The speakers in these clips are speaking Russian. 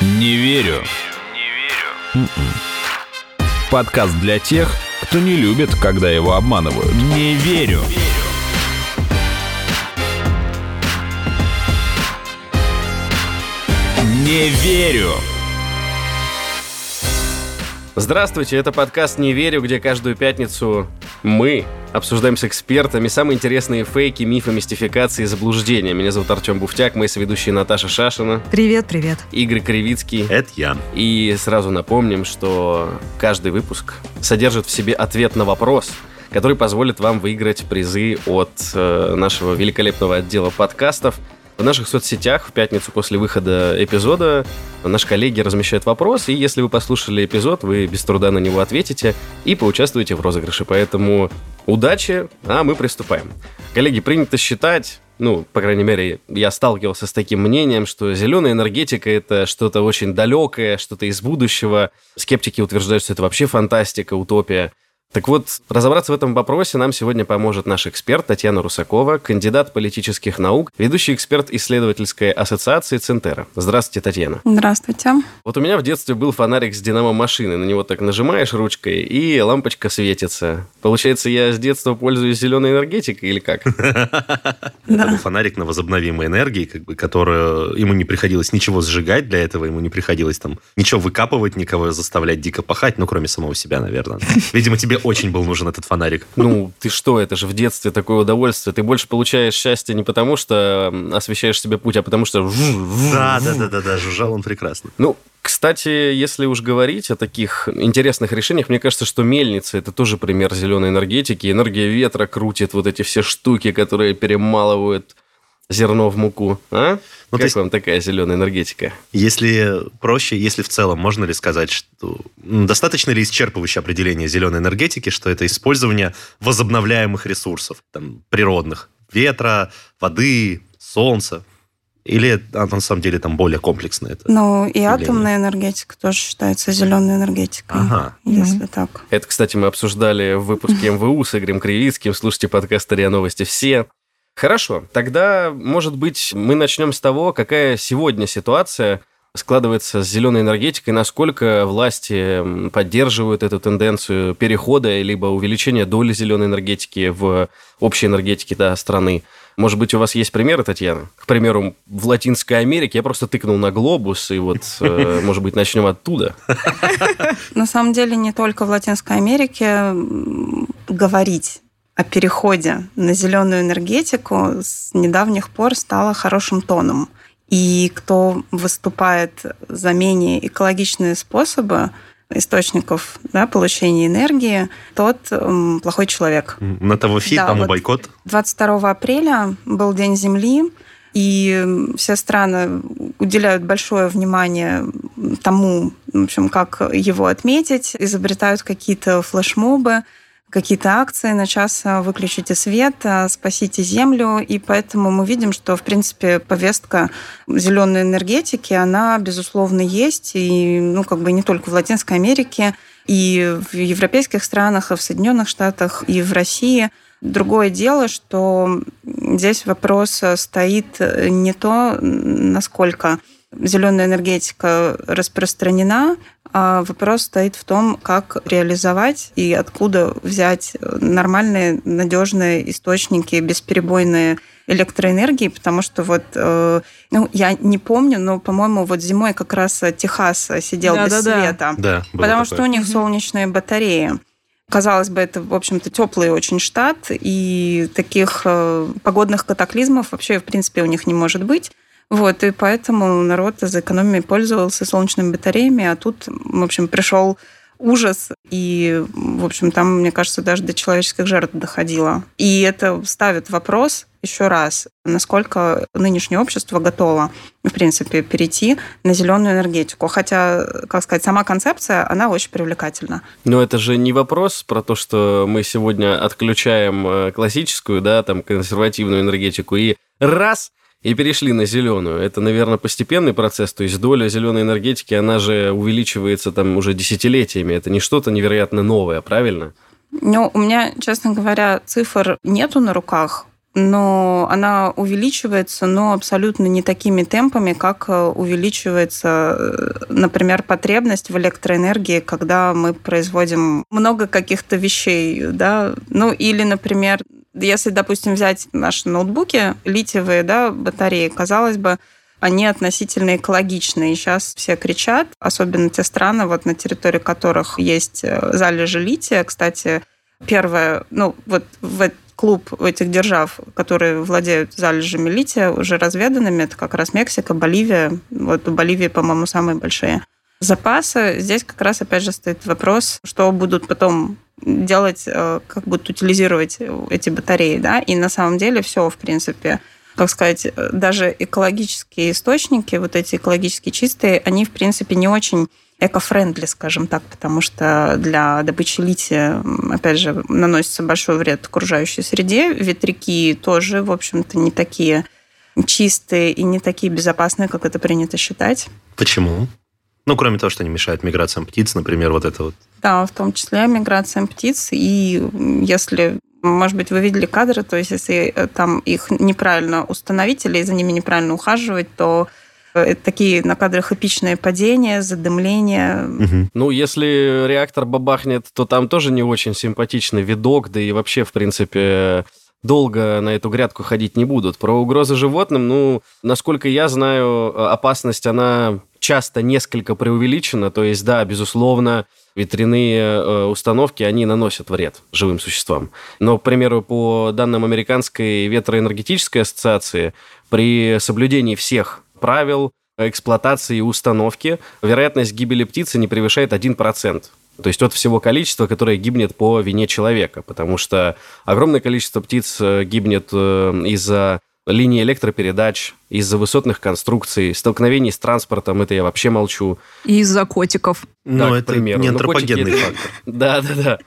Не верю. Не верю. Подкаст для тех, кто не любит, когда его обманывают. Не верю. Не верю. Здравствуйте, это подкаст «Не верю», где каждую пятницу мы обсуждаем с экспертами самые интересные фейки, мифы, мистификации и заблуждения. Меня зовут Артем Буфтяк, мои соведущие Наташа Шашина. Привет, привет. Игорь Кривицкий. Это я. И сразу напомним, что каждый выпуск содержит в себе ответ на вопрос, который позволит вам выиграть призы от э, нашего великолепного отдела подкастов – в наших соцсетях в пятницу после выхода эпизода наши коллеги размещают вопрос, и если вы послушали эпизод, вы без труда на него ответите и поучаствуете в розыгрыше. Поэтому удачи, а мы приступаем. Коллеги, принято считать, ну, по крайней мере, я сталкивался с таким мнением, что зеленая энергетика это что-то очень далекое, что-то из будущего. Скептики утверждают, что это вообще фантастика, утопия. Так вот, разобраться в этом вопросе нам сегодня поможет наш эксперт Татьяна Русакова, кандидат политических наук, ведущий эксперт исследовательской ассоциации Центера. Здравствуйте, Татьяна. Здравствуйте. Вот у меня в детстве был фонарик с динамо-машины. На него так нажимаешь ручкой, и лампочка светится. Получается, я с детства пользуюсь зеленой энергетикой или как? Это был фонарик на возобновимой энергии, как бы, которую ему не приходилось ничего сжигать для этого, ему не приходилось там ничего выкапывать, никого заставлять дико пахать, ну, кроме самого себя, наверное. Видимо, тебе очень был нужен этот фонарик. Ну, ты что, это же в детстве такое удовольствие. Ты больше получаешь счастье не потому, что освещаешь себе путь, а потому что... Да, да, да, да, да, жужжал он прекрасно. Ну, кстати, если уж говорить о таких интересных решениях, мне кажется, что мельница – это тоже пример зеленой энергетики. Энергия ветра крутит вот эти все штуки, которые перемалывают зерно в муку, а? Ну, как есть, вам такая зеленая энергетика? Если проще, если в целом, можно ли сказать, что достаточно ли исчерпывающее определение зеленой энергетики, что это использование возобновляемых ресурсов, там, природных, ветра, воды, солнца? Или на самом деле там более комплексное это? Ну, и явление? атомная энергетика тоже считается зеленой энергетикой, ага. если mm-hmm. так. Это, кстати, мы обсуждали в выпуске МВУ с Игорем Кривицким. Слушайте подкаст «РИА Новости» все. Хорошо, тогда, может быть, мы начнем с того, какая сегодня ситуация складывается с зеленой энергетикой, насколько власти поддерживают эту тенденцию перехода либо увеличения доли зеленой энергетики в общей энергетике да, страны. Может быть, у вас есть примеры, Татьяна? К примеру, в Латинской Америке я просто тыкнул на глобус, и вот, э, может быть, начнем оттуда. На самом деле, не только в Латинской Америке говорить о переходе на зеленую энергетику с недавних пор стало хорошим тоном. И кто выступает за менее экологичные способы источников да, получения энергии, тот м, плохой человек. На того фи, да, тому вот бойкот. 22 апреля был День Земли, и все страны уделяют большое внимание тому, в общем, как его отметить, изобретают какие-то флешмобы, какие-то акции на час а, «Выключите свет», а, «Спасите землю». И поэтому мы видим, что, в принципе, повестка зеленой энергетики, она, безусловно, есть. И, ну, как бы не только в Латинской Америке, и в европейских странах, и в Соединенных Штатах, и в России. Другое дело, что здесь вопрос стоит не то, насколько зеленая энергетика распространена, а вопрос стоит в том, как реализовать и откуда взять нормальные, надежные источники, бесперебойные электроэнергии, потому что вот, э, ну, я не помню, но, по-моему, вот зимой как раз Техас сидел да, без да, света, да. потому такое. что у них солнечные батареи. Казалось бы, это, в общем-то, теплый очень штат, и таких э, погодных катаклизмов вообще, в принципе, у них не может быть. Вот, и поэтому народ за экономией пользовался солнечными батареями, а тут, в общем, пришел ужас, и, в общем, там, мне кажется, даже до человеческих жертв доходило. И это ставит вопрос еще раз, насколько нынешнее общество готово, в принципе, перейти на зеленую энергетику. Хотя, как сказать, сама концепция, она очень привлекательна. Но это же не вопрос про то, что мы сегодня отключаем э, классическую, да, там, консервативную энергетику, и раз и перешли на зеленую. Это, наверное, постепенный процесс, то есть доля зеленой энергетики, она же увеличивается там уже десятилетиями. Это не что-то невероятно новое, правильно? Ну, у меня, честно говоря, цифр нету на руках, но она увеличивается, но абсолютно не такими темпами, как э, увеличивается, э, например, потребность в электроэнергии, когда мы производим много каких-то вещей, да, ну или, например, если, допустим, взять наши ноутбуки, литиевые да, батареи, казалось бы, они относительно экологичные. Сейчас все кричат, особенно те страны, вот на территории которых есть э, залежи лития. Кстати, первое, ну вот в клуб этих держав, которые владеют залежами лития, уже разведанными, это как раз Мексика, Боливия. Вот у Боливии, по-моему, самые большие запасы. Здесь как раз, опять же, стоит вопрос, что будут потом делать, э, как будут утилизировать эти батареи, да, и на самом деле все, в принципе, как сказать, даже экологические источники, вот эти экологически чистые, они, в принципе, не очень эко-френдли, скажем так, потому что для добычи лития, опять же, наносится большой вред окружающей среде. Ветряки тоже, в общем-то, не такие чистые и не такие безопасные, как это принято считать. Почему? Ну, кроме того, что они мешают миграциям птиц, например, вот это вот. Да, в том числе миграциям птиц. И если, может быть, вы видели кадры, то есть если э, там их неправильно установить или за ними неправильно ухаживать, то это такие на кадрах эпичные падения, задымления. Угу. Ну, если реактор бабахнет, то там тоже не очень симпатичный видок, да и вообще, в принципе, долго на эту грядку ходить не будут. Про угрозы животным, ну, насколько я знаю, опасность, она часто несколько преувеличено. То есть, да, безусловно, ветряные э, установки, они наносят вред живым существам. Но, к примеру, по данным Американской ветроэнергетической ассоциации, при соблюдении всех правил эксплуатации и установки вероятность гибели птицы не превышает 1%. То есть от всего количества, которое гибнет по вине человека, потому что огромное количество птиц э, гибнет э, из-за линии электропередач, из-за высотных конструкций, столкновений с транспортом, это я вообще молчу. И из-за котиков. Ну, это примеру. не антропогенный ну, фактор. Да, да, да.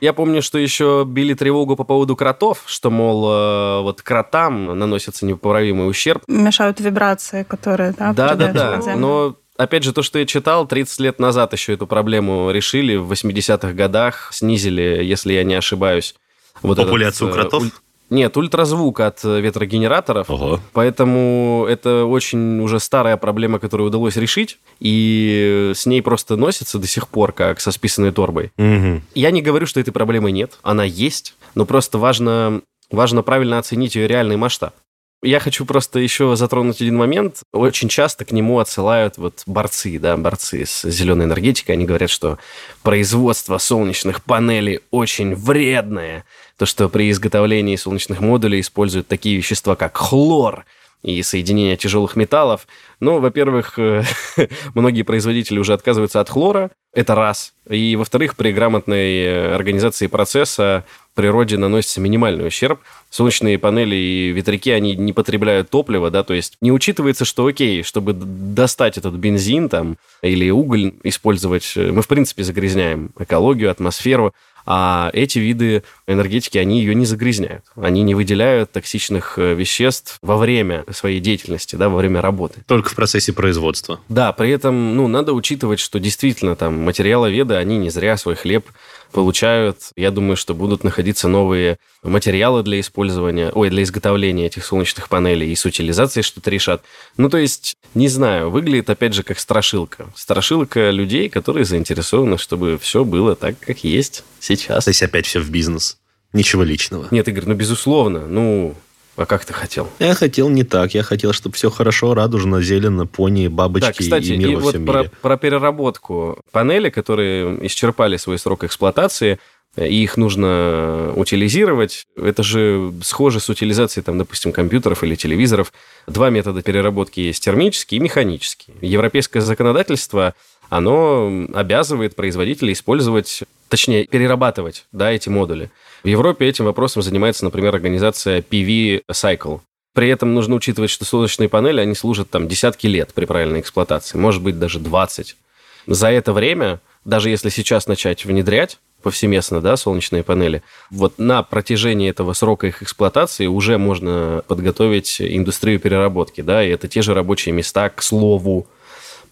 Я помню, что еще били тревогу по поводу кротов, что, мол, э, вот кротам наносится непоправимый ущерб. Мешают вибрации, которые, да, Да, да, да. Но Опять же, то, что я читал, 30 лет назад еще эту проблему решили, в 80-х годах снизили, если я не ошибаюсь. Вот Популяцию этот, кротов? Нет, ультразвук от э, ветрогенераторов. Ого. Поэтому это очень уже старая проблема, которую удалось решить. И с ней просто носится до сих пор, как со списанной торбой. Угу. Я не говорю, что этой проблемы нет. Она есть. Но просто важно, важно правильно оценить ее реальный масштаб. Я хочу просто еще затронуть один момент. Очень часто к нему отсылают вот борцы, да, борцы с зеленой энергетикой. Они говорят, что производство солнечных панелей очень вредное. То, что при изготовлении солнечных модулей используют такие вещества, как хлор и соединение тяжелых металлов. Ну, во-первых, э, многие производители уже отказываются от хлора, это раз. И, во-вторых, при грамотной э, организации процесса природе наносится минимальный ущерб. Солнечные панели и ветряки, они не потребляют топливо, да, то есть не учитывается, что окей, чтобы достать этот бензин там или уголь использовать, э, мы, в принципе, загрязняем экологию, атмосферу, а эти виды энергетики, они ее не загрязняют. Они не выделяют токсичных э, веществ во время своей деятельности, да, во время работы. Только в процессе производства. Да, при этом, ну, надо учитывать, что действительно там материаловеды, они не зря свой хлеб получают. Я думаю, что будут находиться новые материалы для использования, ой, для изготовления этих солнечных панелей и с утилизацией что-то решат. Ну, то есть, не знаю, выглядит, опять же, как страшилка. Страшилка людей, которые заинтересованы, чтобы все было так, как есть сейчас. То есть, опять все в бизнес. Ничего личного. Нет, Игорь, ну, безусловно. Ну, а как ты хотел? Я хотел не так. Я хотел, чтобы все хорошо, радужно, зелено, пони, бабочки да, кстати, и мир и во вот всем про, мире. про переработку. Панели, которые исчерпали свой срок эксплуатации, и их нужно утилизировать. Это же схоже с утилизацией, там, допустим, компьютеров или телевизоров. Два метода переработки есть термический и механический. Европейское законодательство, оно обязывает производителей использовать, точнее, перерабатывать да, эти модули. В Европе этим вопросом занимается, например, организация PV Cycle. При этом нужно учитывать, что солнечные панели, они служат там десятки лет при правильной эксплуатации, может быть, даже 20. За это время, даже если сейчас начать внедрять повсеместно, да, солнечные панели, вот на протяжении этого срока их эксплуатации уже можно подготовить индустрию переработки, да, и это те же рабочие места, к слову.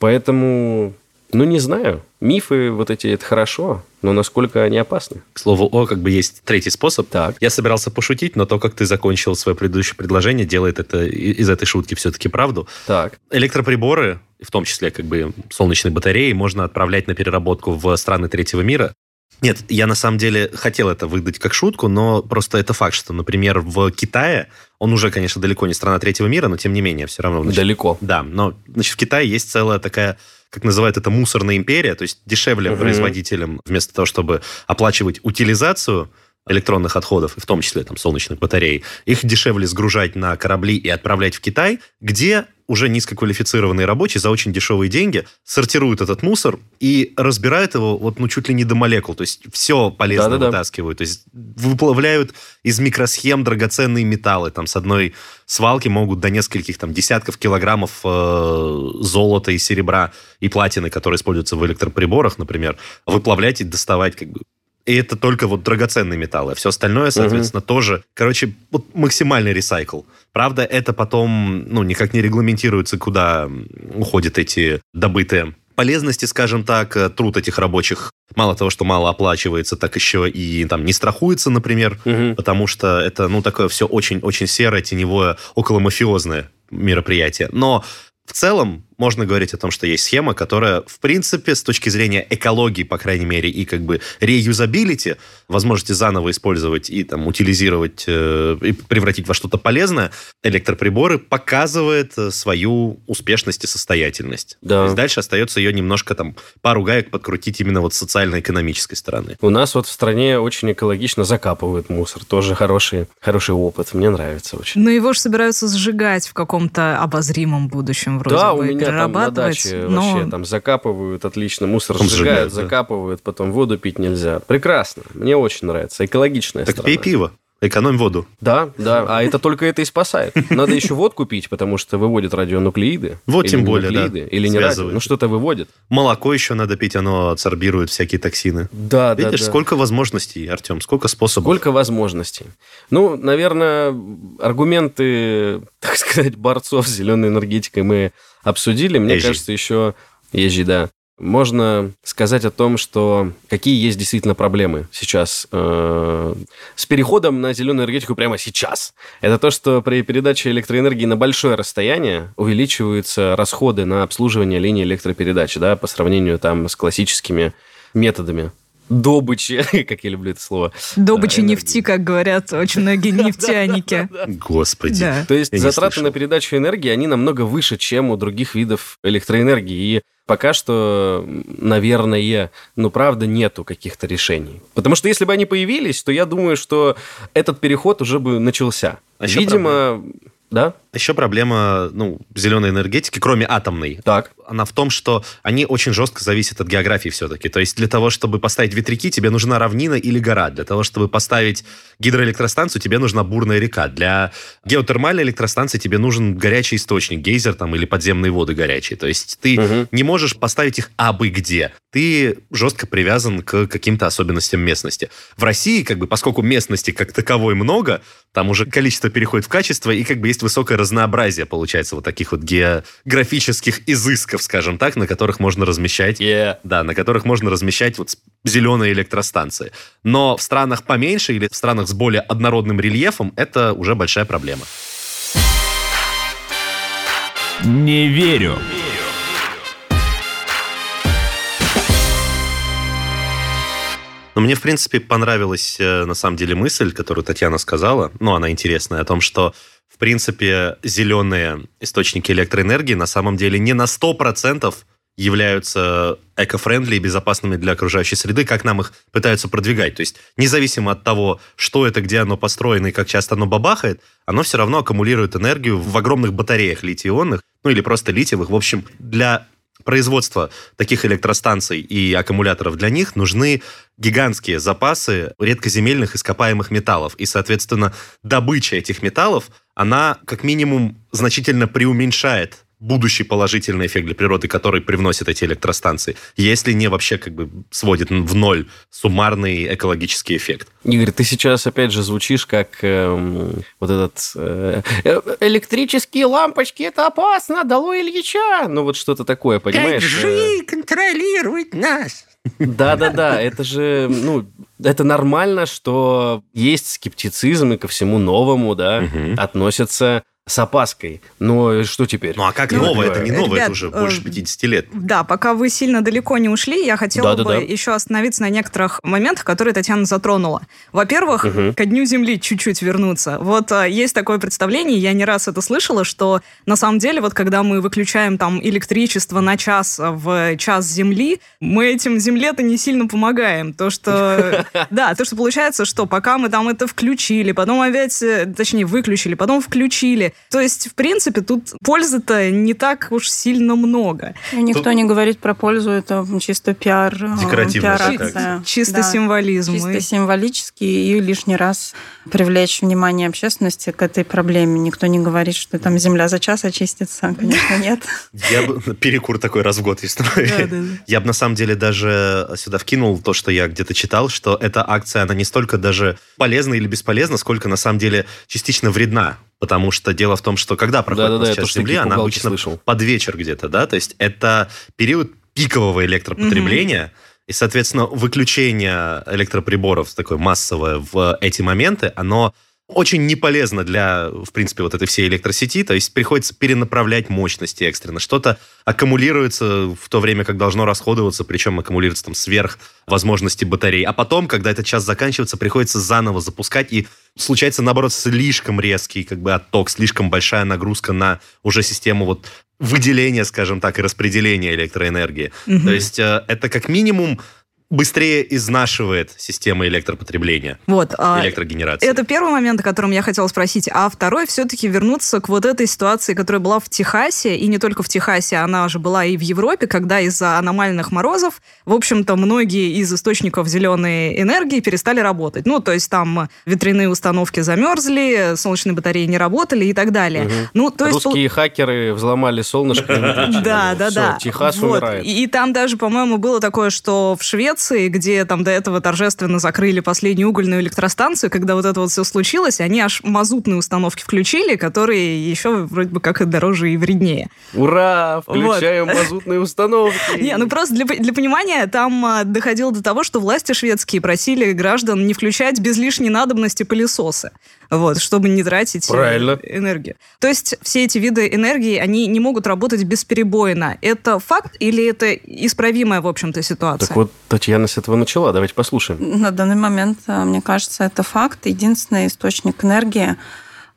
Поэтому Ну, не знаю. Мифы вот эти, это хорошо, но насколько они опасны? К слову, о, как бы есть третий способ. Так. Я собирался пошутить, но то, как ты закончил свое предыдущее предложение, делает это из этой шутки все-таки правду. Так. Электроприборы, в том числе как бы солнечные батареи, можно отправлять на переработку в страны третьего мира. Нет, я на самом деле хотел это выдать как шутку, но просто это факт, что, например, в Китае, он уже, конечно, далеко не страна третьего мира, но тем не менее, все равно... Значит, Далеко. Да, но значит, в Китае есть целая такая как называют это, мусорная империя, то есть дешевле uh-huh. производителям, вместо того, чтобы оплачивать утилизацию электронных отходов, в том числе там солнечных батарей, их дешевле сгружать на корабли и отправлять в Китай, где уже низкоквалифицированные рабочие за очень дешевые деньги сортируют этот мусор и разбирают его вот ну чуть ли не до молекул, то есть все полезно Да-да-да. вытаскивают, то есть выплавляют из микросхем драгоценные металлы, там с одной свалки могут до нескольких там десятков килограммов э, золота и серебра и платины, которые используются в электроприборах, например, выплавлять и доставать как бы и это только вот драгоценные металлы. Все остальное, соответственно, угу. тоже, короче, вот максимальный ресайкл. Правда, это потом, ну, никак не регламентируется, куда уходят эти добытые полезности, скажем так, э, труд этих рабочих мало того, что мало оплачивается, так еще и там не страхуется, например, угу. потому что это, ну, такое все очень-очень серое, теневое, околомафиозное мероприятие. Но в целом можно говорить о том, что есть схема, которая, в принципе, с точки зрения экологии, по крайней мере, и как бы реюзабилити, возможности заново использовать и там утилизировать, э, и превратить во что-то полезное, электроприборы показывает э, свою успешность и состоятельность. Да. То есть дальше остается ее немножко там пару гаек подкрутить именно вот социально-экономической стороны. У нас вот в стране очень экологично закапывают мусор. Тоже хороший, хороший опыт. Мне нравится очень. Но его же собираются сжигать в каком-то обозримом будущем вроде да, бы. у меня там на даче но... вообще там закапывают отлично, мусор там сжигают, сжигают, закапывают, потом воду пить нельзя. Прекрасно, мне очень нравится, экологичная Так страна. пей пиво. Экономь воду. Да, да. А это только это и спасает. Надо еще водку пить, потому что выводит радионуклеиды. Вот тем более, да. Или не радио, ну что-то выводит. Молоко еще надо пить, оно адсорбирует всякие токсины. Да, Видишь, да, да. сколько возможностей, Артем, сколько способов. Сколько возможностей. Ну, наверное, аргументы, так сказать, борцов с зеленой энергетикой мы обсудили. Мне кажется, еще ежи, да. Можно сказать о том, что какие есть действительно проблемы сейчас э, с переходом на зеленую энергетику прямо сейчас. Это то, что при передаче электроэнергии на большое расстояние увеличиваются расходы на обслуживание линии электропередачи, да, по сравнению там с классическими методами добычи, как я люблю это слово. Добычи энергии. нефти, как говорят очень многие нефтяники. Господи. То есть затраты на передачу энергии, они намного выше, чем у других видов электроэнергии. И пока что, наверное, ну, правда, нету каких-то решений. Потому что если бы они появились, то я думаю, что этот переход уже бы начался. А Видимо, да? Еще проблема, ну, зеленой энергетики, кроме атомной. Так. Она в том, что они очень жестко зависят от географии все-таки. То есть для того, чтобы поставить ветряки, тебе нужна равнина или гора. Для того, чтобы поставить гидроэлектростанцию, тебе нужна бурная река. Для геотермальной электростанции тебе нужен горячий источник, гейзер там или подземные воды горячие. То есть ты угу. не можешь поставить их абы где. Ты жестко привязан к каким-то особенностям местности. В России, как бы, поскольку местности как таковой много, там уже количество переходит в качество, и как бы есть высокое разнообразие, получается, вот таких вот географических изысков, скажем так, на которых можно размещать, yeah. да, на которых можно размещать вот зеленые электростанции. Но в странах поменьше или в странах с более однородным рельефом это уже большая проблема. Не верю. Но мне, в принципе, понравилась, э, на самом деле, мысль, которую Татьяна сказала, ну, она интересная, о том, что принципе, зеленые источники электроэнергии на самом деле не на 100% являются эко-френдли и безопасными для окружающей среды, как нам их пытаются продвигать. То есть независимо от того, что это, где оно построено и как часто оно бабахает, оно все равно аккумулирует энергию в огромных батареях литий-ионных, ну или просто литиевых. В общем, для производства таких электростанций и аккумуляторов для них нужны гигантские запасы редкоземельных ископаемых металлов. И, соответственно, добыча этих металлов, она как минимум значительно преуменьшает будущий положительный эффект для природы, который привносят эти электростанции, если не вообще как бы сводит в ноль суммарный экологический эффект. Игорь, ты сейчас опять же звучишь как эм, вот этот э, э электрические лампочки, это опасно, дало Ильича. Ну вот что-то такое, понимаешь? Как же контролирует нас? Да-да-да, это же, ну, это нормально, что есть скептицизм и ко всему новому, да, угу. относятся с опаской. Но что теперь? Ну а как ну, новое? Это не новое, Ребят, это уже больше 50 э, лет. Да, пока вы сильно далеко не ушли, я хотела да, бы да, да. еще остановиться на некоторых моментах, которые Татьяна затронула. Во-первых, угу. ко Дню Земли чуть-чуть вернуться. Вот а, есть такое представление, я не раз это слышала, что на самом деле вот когда мы выключаем там электричество на час в час Земли, мы этим Земле-то не сильно помогаем. То, что... Да, то, что получается, что пока мы там это включили, потом опять, э, точнее, выключили, потом включили, то есть, в принципе, тут пользы-то не так уж сильно много. Никто тут... не говорит про пользу, это чисто пиар. Э, Декоративная Чисто да. символизм. Чисто и... символический и лишний раз привлечь внимание общественности к этой проблеме. Никто не говорит, что там земля за час очистится. Конечно, нет. Я бы перекур такой раз в год есть. Я бы на самом деле даже сюда вкинул то, что я где-то читал, что эта акция, она не столько даже полезна или бесполезна, сколько на самом деле частично вредна Потому что дело в том, что когда проходит да, да, да, часть Земли, она обычно слышал. под вечер где-то, да, то есть это период пикового электропотребления, угу. и, соответственно, выключение электроприборов такое массовое в эти моменты, оно очень не полезно для, в принципе, вот этой всей электросети. То есть приходится перенаправлять мощности экстренно. Что-то аккумулируется в то время, как должно расходоваться, причем аккумулируется там сверх возможности батарей. А потом, когда этот час заканчивается, приходится заново запускать, и случается, наоборот, слишком резкий как бы отток, слишком большая нагрузка на уже систему вот выделения, скажем так, и распределения электроэнергии. Угу. То есть э, это как минимум быстрее изнашивает система электропотребления, вот, а электрогенерации. Это первый момент, о котором я хотела спросить. А второй все-таки вернуться к вот этой ситуации, которая была в Техасе, и не только в Техасе, она же была и в Европе, когда из-за аномальных морозов, в общем-то, многие из источников зеленой энергии перестали работать. Ну, то есть там ветряные установки замерзли, солнечные батареи не работали и так далее. Угу. Ну, то есть... Русские хакеры взломали солнышко. Да, да, да. Техас умирает. И там даже, по-моему, было такое, что в Швеции Швеции, где там до этого торжественно закрыли последнюю угольную электростанцию, когда вот это вот все случилось, они аж мазутные установки включили, которые еще вроде бы как и дороже и вреднее. Ура! Включаем вот. мазутные установки! Не, ну просто для, для понимания, там а, доходило до того, что власти шведские просили граждан не включать без лишней надобности пылесосы вот, чтобы не тратить э, Правильно. энергию. То есть все эти виды энергии, они не могут работать бесперебойно. Это факт или это исправимая, в общем-то, ситуация? Так вот, Татьяна с этого начала. Давайте послушаем. На данный момент, э, мне кажется, это факт. Единственный источник энергии,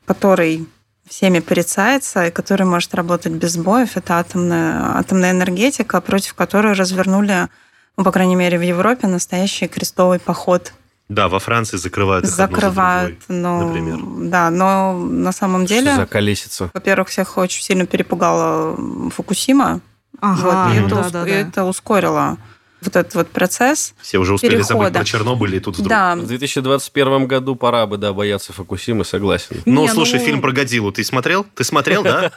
который всеми порицается и который может работать без сбоев, это атомная, атомная энергетика, против которой развернули, ну, по крайней мере, в Европе настоящий крестовый поход да, во Франции закрывают. Закрывают, но, например. Да, но на самом деле... Что за колесица? Во-первых, всех очень сильно перепугала Фукусима. Ага, вот, и это, да, да, это ускорило вот этот вот процесс Все уже успели перехода. забыть про Чернобыль, и тут вдруг... Да. В 2021 году пора бы, да, бояться Фукусимы, согласен. Ну, Не, слушай, ну... фильм про Годзиллу ты смотрел? Ты смотрел, да?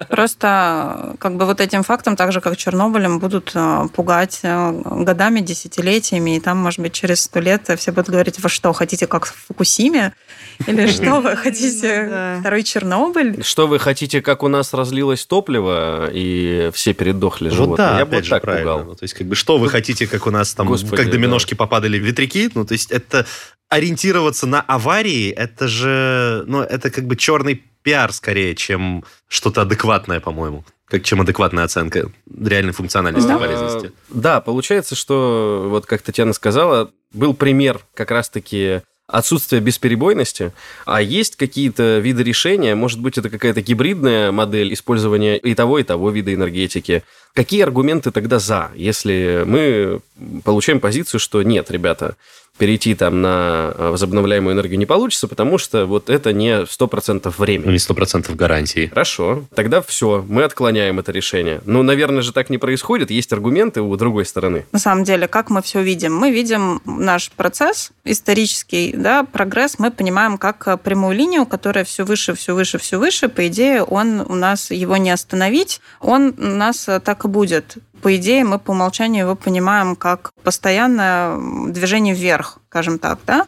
Просто как бы вот этим фактом, так же, как Чернобылем, будут э, пугать э, годами, десятилетиями, и там, может быть, через сто лет все будут говорить, вы что, хотите как в Фукусиме? Или что вы хотите, второй Чернобыль? Что вы хотите, как у нас разлилось топливо, и все передохли животные? Вот да, Я бы так пугал. Ну, то есть, как бы, что вы хотите, как у нас там, Господи, как доминошки да. попадали ветряки? Ну, то есть, это ориентироваться на аварии, это же, ну, это как бы черный пиар скорее, чем что-то адекватное, по-моему как чем адекватная оценка реальной функциональности и полезности. Да, получается, что вот как Татьяна сказала, был пример как раз-таки отсутствие бесперебойности, а есть какие-то виды решения, может быть, это какая-то гибридная модель использования и того, и того вида энергетики. Какие аргументы тогда за, если мы получаем позицию, что нет, ребята, перейти там на э, возобновляемую энергию не получится, потому что вот это не 100% времени. Не 100% гарантии. Хорошо. Тогда все, мы отклоняем это решение. Ну, наверное же так не происходит. Есть аргументы у другой стороны. На самом деле, как мы все видим? Мы видим наш процесс исторический, да, прогресс. Мы понимаем как прямую линию, которая все выше, все выше, все выше. По идее, он у нас его не остановить. Он у нас так и будет по идее, мы по умолчанию его понимаем как постоянное движение вверх, скажем так, да?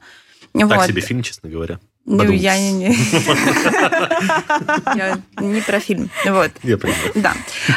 Так вот. себе фильм, честно говоря. Ну, я не, я не про фильм. Вот. Я понимаю. Да.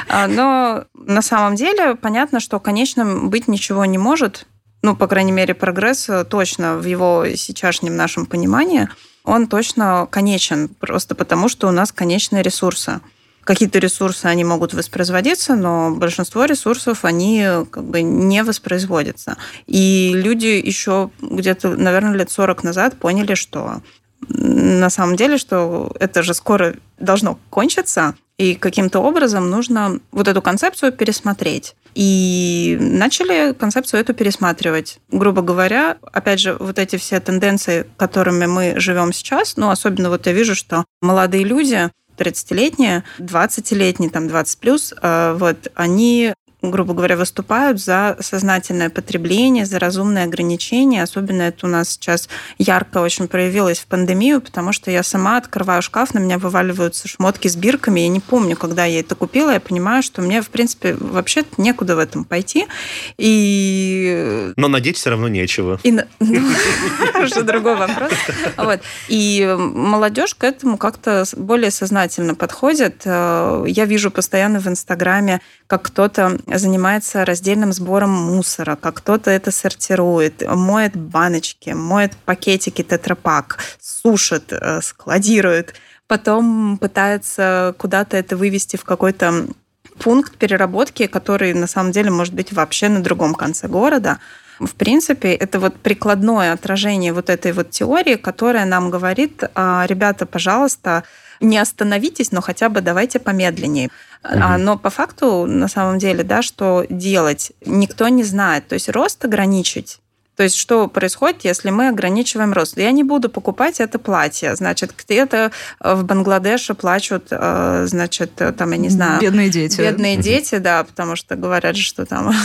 А, но на самом деле понятно, что конечным быть ничего не может. Ну, по крайней мере, прогресс точно в его сейчасшнем нашем понимании, он точно конечен, просто потому что у нас конечные ресурсы. Какие-то ресурсы, они могут воспроизводиться, но большинство ресурсов, они как бы не воспроизводятся. И люди еще где-то, наверное, лет 40 назад поняли, что на самом деле, что это же скоро должно кончиться, и каким-то образом нужно вот эту концепцию пересмотреть. И начали концепцию эту пересматривать. Грубо говоря, опять же, вот эти все тенденции, которыми мы живем сейчас, ну, особенно вот я вижу, что молодые люди, 30-летние, 20-летние, там 20 плюс, э, вот, они грубо говоря, выступают за сознательное потребление, за разумные ограничения. Особенно это у нас сейчас ярко очень проявилось в пандемию, потому что я сама открываю шкаф, на меня вываливаются шмотки с бирками. Я не помню, когда я это купила. Я понимаю, что мне, в принципе, вообще некуда в этом пойти. И... Но надеть все равно нечего. И... Ну, уже другой вопрос. Вот. И молодежь к этому как-то более сознательно подходит. Э, я вижу постоянно в Инстаграме, как кто-то занимается раздельным сбором мусора, как кто-то это сортирует, моет баночки, моет пакетики тетрапак, сушит, э, складирует, потом пытается куда-то это вывести в какой-то пункт переработки, который на самом деле может быть вообще на другом конце города. В принципе, это вот прикладное отражение вот этой вот теории, которая нам говорит, «А, ребята, пожалуйста, не остановитесь, но хотя бы давайте помедленнее. Угу. Но по факту, на самом деле, да, что делать, никто не знает. То есть рост ограничить то есть что происходит, если мы ограничиваем рост? Я не буду покупать это платье. Значит, где-то в Бангладеше плачут, э, значит, там, я не знаю... Бедные дети. Бедные угу. дети, да, потому что говорят, что там угу.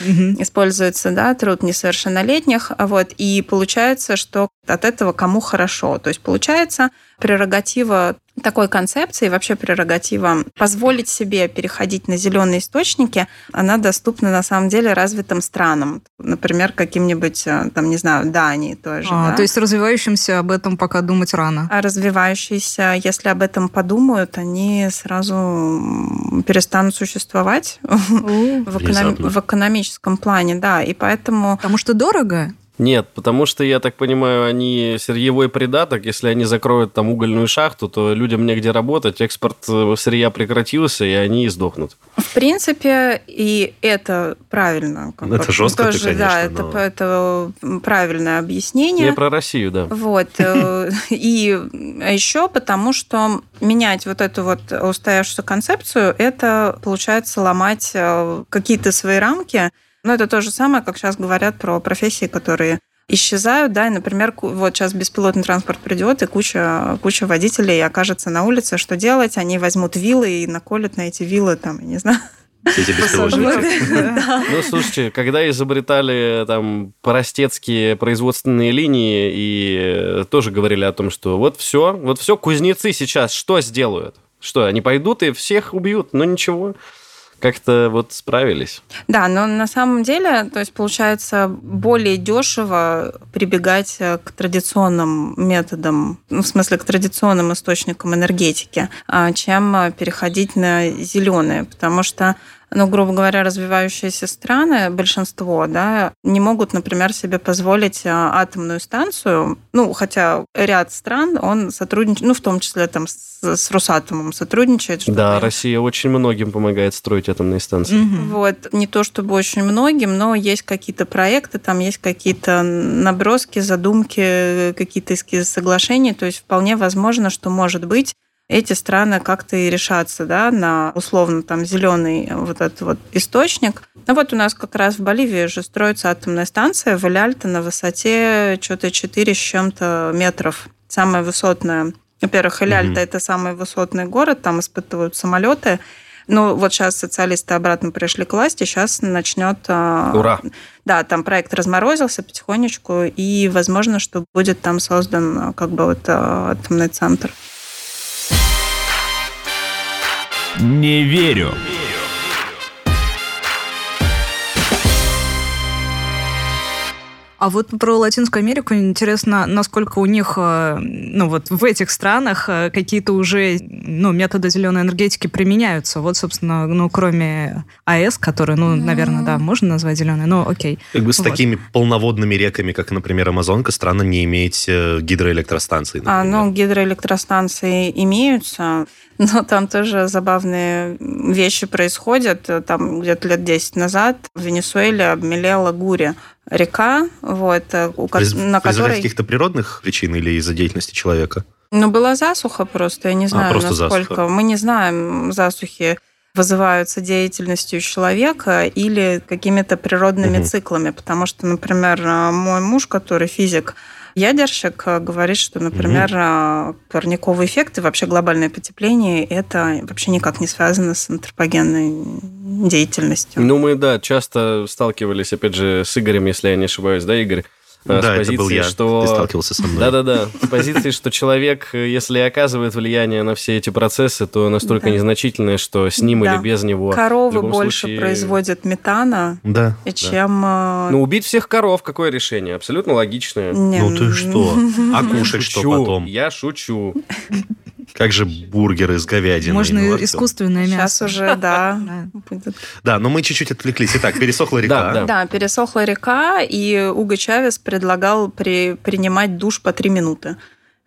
используется, да, труд несовершеннолетних. Вот, и получается, что от этого кому хорошо. То есть получается прерогатива такой концепции, вообще прерогатива позволить себе переходить на зеленые источники, она доступна на самом деле развитым странам. Например, каким-нибудь, э, там, не знаю, Дании тоже. А, да? То есть развивающимся об этом пока думать рано. А развивающиеся, если об этом подумают, они сразу перестанут существовать в, эконом... в экономическом плане, да. И поэтому... Потому что дорого? Нет, потому что, я так понимаю, они сырьевой придаток, если они закроют там угольную шахту, то людям негде работать, экспорт э, сырья прекратился, и они издохнут. В принципе, и это правильно. Как это жестко, тоже, ты, конечно, Да, но... это, это правильное объяснение. Не про Россию, да. Вот. Э, и еще потому, что менять вот эту вот устоявшуюся концепцию, это, получается, ломать э, какие-то свои рамки, но это то же самое, как сейчас говорят про профессии, которые исчезают, да, и, например, вот сейчас беспилотный транспорт придет, и куча, куча водителей окажется на улице, что делать? Они возьмут вилы и наколят на эти вилы, там, я не знаю, эти Ну, слушайте, когда изобретали там простецкие производственные линии и тоже говорили о том, что вот все, вот все, кузнецы сейчас что сделают? Что, они пойдут и всех убьют? Ну, ничего как-то вот справились. Да, но на самом деле, то есть получается более дешево прибегать э, к традиционным методам, ну, в смысле к традиционным источникам энергетики, а, чем переходить на зеленые, потому что ну, грубо говоря, развивающиеся страны, большинство, да, не могут, например, себе позволить а, атомную станцию, ну, хотя ряд стран, он сотрудничает, ну, в том числе там с, с Росатомом сотрудничает. Да, Россия очень многим помогает строить атомные станции. Угу. Вот, не то чтобы очень многим, но есть какие-то проекты, там есть какие-то наброски, задумки, какие-то соглашения, то есть вполне возможно, что, может быть, эти страны как-то и решатся да, на условно там зеленый вот этот вот источник. Ну вот у нас как раз в Боливии уже строится атомная станция в Эляльте на высоте что-то 4 с чем-то метров. Самая высотная. Во-первых, Эляльта угу. это самый высотный город, там испытывают самолеты. Ну, вот сейчас социалисты обратно пришли к власти, сейчас начнет... А, Ура! Да, там проект разморозился потихонечку, и возможно, что будет там создан а, как бы вот а, атомный центр. Не верю. А вот про Латинскую Америку интересно, насколько у них, э, ну вот в этих странах э, какие-то уже, ну, методы зеленой энергетики применяются. Вот, собственно, ну, кроме АЭС, который, ну, наверное, да, можно назвать зеленой, но окей. Как бы с вот. такими полноводными реками, как, например, Амазонка, странно не иметь э, гидроэлектростанций. Например. А, ну, гидроэлектростанции имеются. Но там тоже забавные вещи происходят. Там где-то лет 10 назад в Венесуэле обмелела Гури река, вот, э, у, Приз, на которой... каких-то природных причин или из-за деятельности человека? Ну, была засуха просто, я не а, знаю, а, насколько. Засуха. Мы не знаем, засухи вызываются деятельностью человека или какими-то природными угу. циклами, потому что, например, э, мой муж, который физик, Ядерщик э, говорит, что, например, угу. парниковый эффект и вообще глобальное потепление это вообще никак не связано с антропогенной деятельностью. Ну, мы, да, часто сталкивались, опять же, с Игорем, если я не ошибаюсь, да, Игорь? Да, с позиции, это был я. что... Ты сталкивался со мной. Да-да-да. С позиции, что человек, если оказывает влияние на все эти процессы, то настолько да. незначительное, что с ним да. или без него... Коровы больше случае... производят метана, да. чем... Да. Э, ну, убить всех коров, какое решение? Абсолютно логичное. Не, ну ты что? А кушать что потом? Я шучу. Как же бургеры с говядиной? Можно ну, искусственное мясо. Сейчас уже, да. Да, но мы чуть-чуть отвлеклись. Итак, пересохла река. Да, пересохла река, и Уго Чавес предлагал принимать душ по три минуты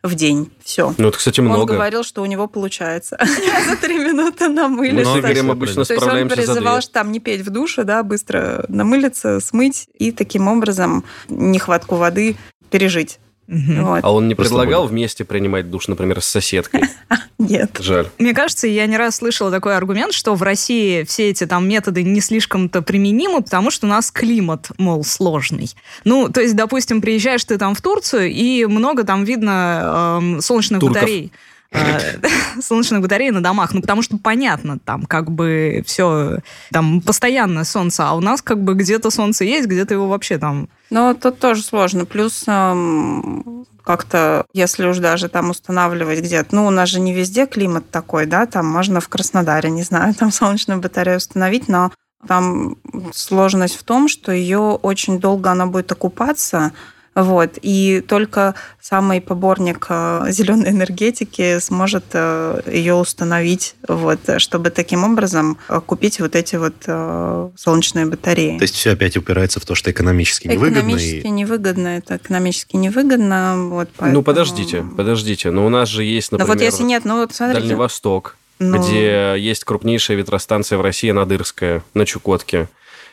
в день. Все. Ну, это, кстати, много. Он говорил, что у него получается. За три минуты намылись. Мы Игорем обычно То есть он призывал, что там не петь в душе, да, быстро намылиться, смыть и таким образом нехватку воды пережить. Угу. Вот. А он не предлагал вместе принимать душ, например, с соседкой? Нет. Жаль. Мне кажется, я не раз слышала такой аргумент, что в России все эти там методы не слишком-то применимы, потому что у нас климат, мол, сложный. Ну, то есть, допустим, приезжаешь ты там в Турцию, и много там видно э, солнечных Турков. батарей. Э, солнечных батарей на домах. Ну, потому что понятно, там как бы все, там постоянно солнце, а у нас как бы где-то солнце есть, где-то его вообще там... Ну, тут тоже сложно. Плюс как-то, если уж даже там устанавливать где-то, ну, у нас же не везде климат такой, да, там можно в Краснодаре, не знаю, там солнечную батарею установить, но там сложность в том, что ее очень долго она будет окупаться, вот. И только самый поборник э, зеленой энергетики сможет э, ее установить, вот, чтобы таким образом э, купить вот эти вот солнечные батареи. То есть все опять упирается в то, что экономически невыгодно. Экономически и... невыгодно, это экономически невыгодно. Вот, поэтому... Ну, подождите, подождите, но у нас же есть, например, но вот если нет, ну, вот смотрите. Дальний Восток, ну... где есть крупнейшая ветростанция в России, Надырская, на Чукотке.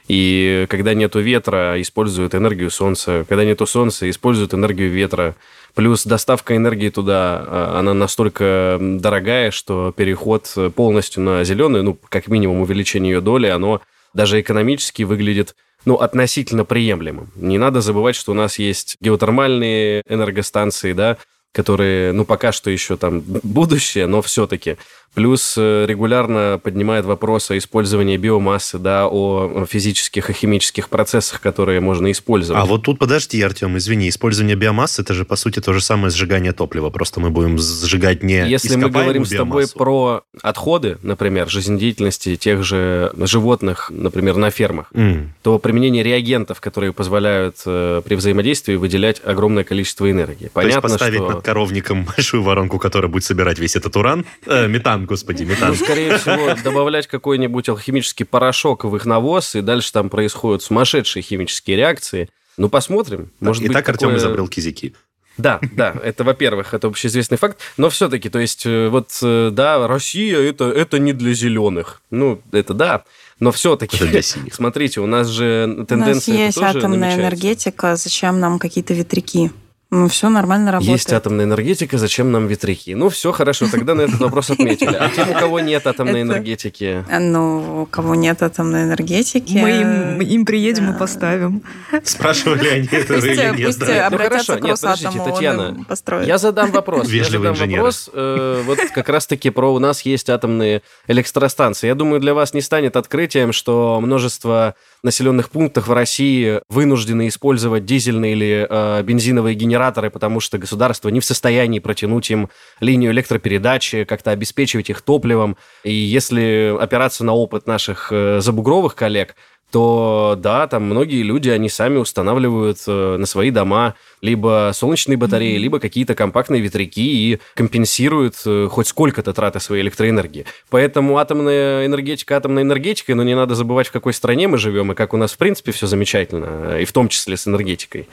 И когда нету ветра, используют энергию солнца. Когда нету солнца, используют энергию ветра. Плюс доставка энергии туда, а, она настолько дорогая, что переход полностью на зеленый, ну, как минимум увеличение ее доли, оно даже экономически выглядит ну, относительно приемлемым. Не надо забывать, что у нас есть геотермальные энергостанции, да, которые, ну, пока что еще там будущее, но все-таки. Плюс э, регулярно поднимает вопрос о использовании биомассы, да, о физических и химических процессах, которые можно использовать. А вот тут, подожди, Артем, извини, использование биомассы, это же, по сути, то же самое сжигание топлива, просто мы будем сжигать не Если мы говорим биомассу. с тобой про отходы, например, жизнедеятельности тех же животных, например, на фермах, mm. то применение реагентов, которые позволяют э, при взаимодействии выделять огромное количество энергии. Понятно, то есть поставить что... над коровником большую воронку, которая будет собирать весь этот уран, э, метан, господи, метан. Ну, скорее всего, добавлять какой-нибудь алхимический порошок в их навоз, и дальше там происходят сумасшедшие химические реакции. Ну, посмотрим. Может и быть, так такое... Артем изобрел кизики. Да, да, это, во-первых, это общеизвестный факт, но все-таки, то есть, э, вот, э, да, Россия это, это не для зеленых. Ну, это да, но все-таки, смотрите, у нас же тенденция... У нас есть атомная энергетика, зачем нам какие-то ветряки? Ну, все нормально работает. Есть атомная энергетика, зачем нам ветряки? Ну, все хорошо, тогда на этот вопрос отметили. А тем, у кого нет атомной энергетики? Ну, у кого нет атомной энергетики... Мы им, им приедем и поставим. Спрашивали они этого или нет? Пусть обратятся к Росатому, Татьяна, я задам вопрос. Вежливый инженер. вопрос. Э, вот как раз-таки про у нас есть атомные электростанции. Я думаю, для вас не станет открытием, что множество населенных пунктах в России вынуждены использовать дизельные или э, бензиновые генераторы, потому что государство не в состоянии протянуть им линию электропередачи, как-то обеспечивать их топливом. И если опираться на опыт наших э, забугровых коллег, то да, там многие люди, они сами устанавливают э, на свои дома либо солнечные батареи, mm-hmm. либо какие-то компактные ветряки и компенсируют э, хоть сколько-то траты своей электроэнергии. Поэтому атомная энергетика атомной энергетикой, но не надо забывать, в какой стране мы живем и как у нас, в принципе, все замечательно, и в том числе с энергетикой.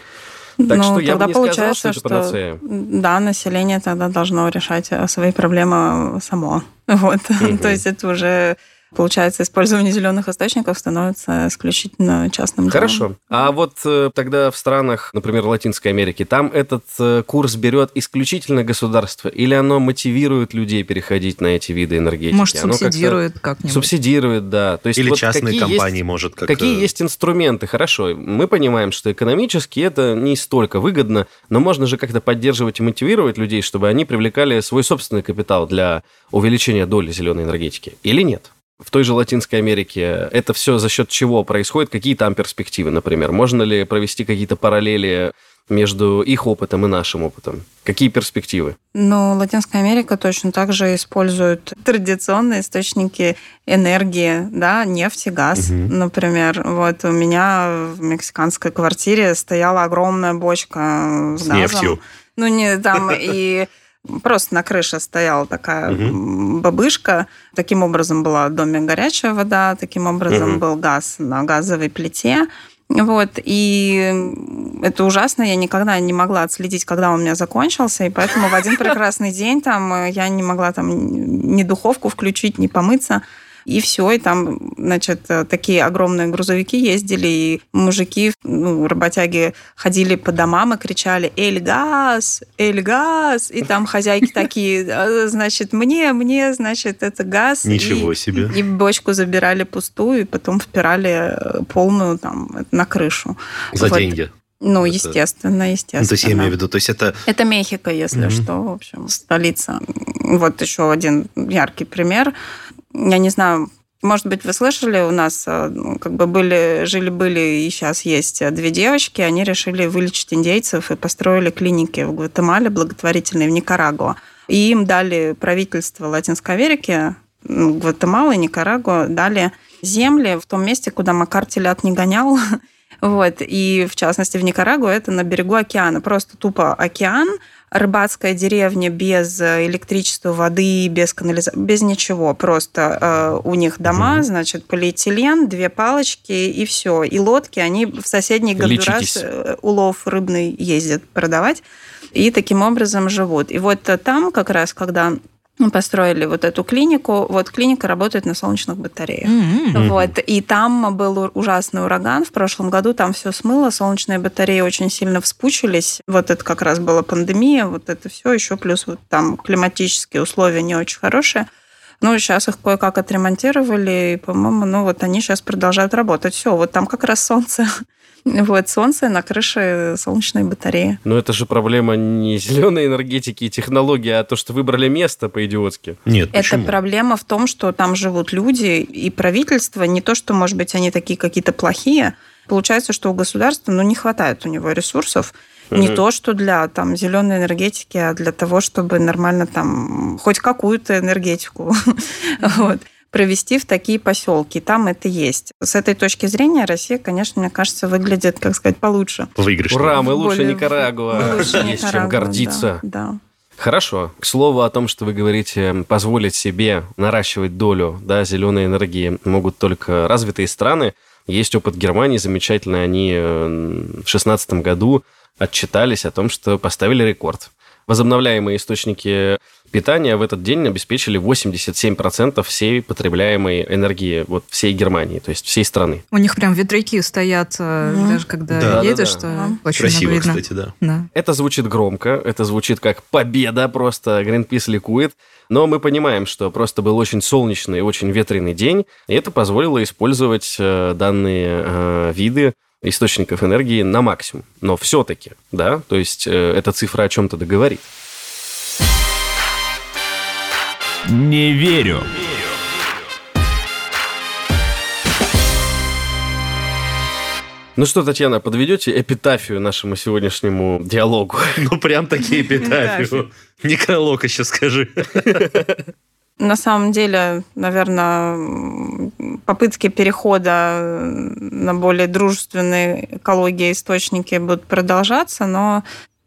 Так ну, что я бы не сказал, что это панацея. Да, население тогда должно решать э, свои проблемы само. Вот. Угу. То есть это уже получается, использование зеленых источников становится исключительно частным делом. Хорошо. А вот э, тогда в странах, например, Латинской Америки, там этот э, курс берет исключительно государство или оно мотивирует людей переходить на эти виды энергетики? Может, оно субсидирует как-нибудь. Субсидирует, да. То есть или вот частные компании есть, может как Какие есть инструменты? Хорошо, мы понимаем, что экономически это не столько выгодно, но можно же как-то поддерживать и мотивировать людей, чтобы они привлекали свой собственный капитал для увеличения доли зеленой энергетики. Или нет? В той же Латинской Америке, это все за счет чего происходит? Какие там перспективы, например? Можно ли провести какие-то параллели между их опытом и нашим опытом? Какие перспективы? Ну, Латинская Америка точно так же использует традиционные источники энергии, да, нефть и газ, угу. например. Вот у меня в мексиканской квартире стояла огромная бочка с, с газом. нефтью. Ну, не там и Просто на крыше стояла такая угу. бабышка. Таким образом была в доме горячая вода, таким образом угу. был газ на газовой плите. Вот, и это ужасно, я никогда не могла отследить, когда он у меня закончился, и поэтому в один прекрасный день там я не могла там ни духовку включить, ни помыться и все, и там, значит, такие огромные грузовики ездили, и мужики, ну, работяги ходили по домам и кричали «Эль газ! Эль газ!» И там хозяйки такие, «А, значит, мне, мне, значит, это газ. Ничего и, себе. И бочку забирали пустую, и потом впирали э, полную там на крышу. За вот. деньги. Ну, это... естественно, естественно. Ну, то есть я имею в виду, то есть это... Это Мехико, если mm-hmm. что, в общем, столица. Вот еще один яркий пример я не знаю, может быть, вы слышали, у нас э, как бы были, жили-были и сейчас есть э, две девочки, они решили вылечить индейцев и построили клиники в Гватемале благотворительные, в Никарагуа. И им дали правительство Латинской Америки, Гватемалы, Никарагуа, дали земли в том месте, куда Макар телят не гонял. Вот. И, в частности, в Никарагуа это на берегу океана. Просто тупо океан, рыбацкая деревня без э, электричества, воды, без канализации, без ничего. Просто э, у них дома, угу. значит, полиэтилен, две палочки и все. И лодки, они в соседний Гондурас э, улов рыбный ездят продавать. И таким образом живут. И вот там как раз, когда построили вот эту клинику. Вот клиника работает на солнечных батареях. Mm-hmm. Вот. И там был ужасный ураган. В прошлом году там все смыло, солнечные батареи очень сильно вспучились. Вот это как раз была пандемия, вот это все еще плюс вот там климатические условия не очень хорошие. Ну, сейчас их кое-как отремонтировали, и, по-моему, ну, вот они сейчас продолжают работать. Все, вот там как раз солнце вот, солнце на крыше солнечной батареи. Но это же проблема не зеленой энергетики и технологии, а то, что выбрали место по-идиотски. Нет, почему? Это проблема в том, что там живут люди и правительство, не то, что, может быть, они такие какие-то плохие, Получается, что у государства ну, не хватает у него ресурсов, Не то, что для там, зеленой энергетики, а для того, чтобы нормально там хоть какую-то энергетику. вот провести в такие поселки. Там это есть. С этой точки зрения Россия, конечно, мне кажется, выглядит, как сказать, получше. Выигрыш. Ура, мы лучше Более... Никарагуа. Лучше есть чем гордиться. Да, да. Хорошо. К слову о том, что вы говорите, позволить себе наращивать долю да, зеленой энергии могут только развитые страны. Есть опыт Германии замечательный. Они э, в 2016 году отчитались о том, что поставили рекорд. Возобновляемые источники питания в этот день обеспечили 87% всей потребляемой энергии вот всей Германии, то есть всей страны. У них прям ветряки стоят, mm. даже когда да, едешь, да, да. что очень Красиво, видно. кстати, да. да. Это звучит громко, это звучит как победа, просто Гринпис ликует. Но мы понимаем, что просто был очень солнечный и очень ветреный день, и это позволило использовать э, данные э, виды источников энергии на максимум. Но все-таки, да, то есть э, эта цифра о чем-то договорит. Не верю. Ну что, Татьяна, подведете эпитафию нашему сегодняшнему диалогу? Ну, прям такие эпитафию. Некролог еще скажи. На самом деле, наверное, попытки перехода на более дружественные экологии источники будут продолжаться, но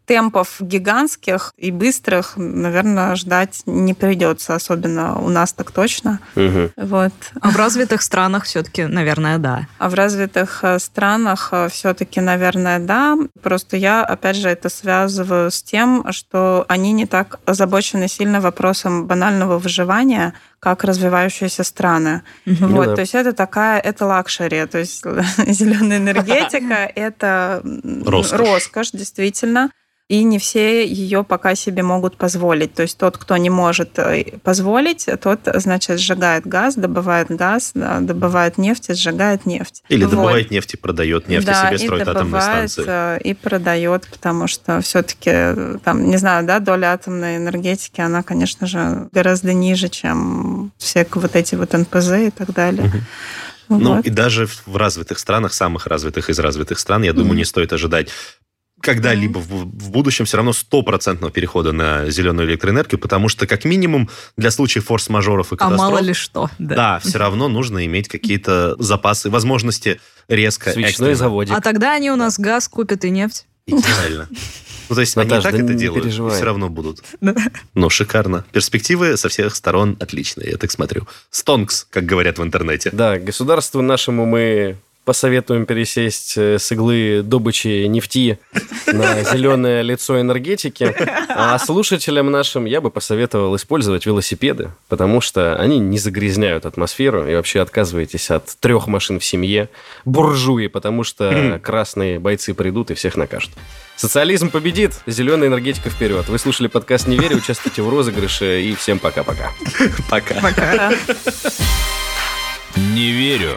темпов гигантских и быстрых, наверное, ждать не придется, особенно у нас так точно. Угу. Вот. А в развитых странах все-таки, наверное, да. А в развитых э, странах э, все-таки, наверное, да. Просто я, опять же, это связываю с тем, что они не так озабочены сильно вопросом банального выживания, как развивающиеся страны. Угу. Вот, да. то есть это такая, это luxury, то есть зеленая энергетика, это роскошь, действительно и не все ее пока себе могут позволить. То есть тот, кто не может э, позволить, тот, значит, сжигает газ, добывает газ, добывает нефть и сжигает нефть. Или вот. добывает нефть и продает нефть, да, и себе строит и атомные станции. Э, и продает, потому что все-таки, э, там, не знаю, да, доля атомной энергетики, она, конечно же, гораздо ниже, чем все вот эти вот НПЗ и так далее. Угу. Ну, и даже в развитых странах, самых развитых из развитых стран, я думаю, mm-hmm. не стоит ожидать когда-либо в, в будущем все равно стопроцентного перехода на зеленую электроэнергию, потому что, как минимум, для случаев форс-мажоров и катастроф... А мало ли что. Да, да все равно нужно иметь какие-то запасы, возможности резко... Свечной заводик. А тогда они у нас газ купят и нефть. Идеально. Ну, то есть Наташа, они так да это делают, и все равно будут. Ну, шикарно. Перспективы со всех сторон отличные, я так смотрю. Стонкс, как говорят в интернете. Да, государству нашему мы посоветуем пересесть э, с иглы добычи нефти на зеленое лицо энергетики. А слушателям нашим я бы посоветовал использовать велосипеды, потому что они не загрязняют атмосферу и вообще отказываетесь от трех машин в семье. Буржуи, потому что красные бойцы придут и всех накажут. Социализм победит, зеленая энергетика вперед. Вы слушали подкаст «Не верю», участвуйте в розыгрыше и всем пока-пока. Пока. Пока. Не верю.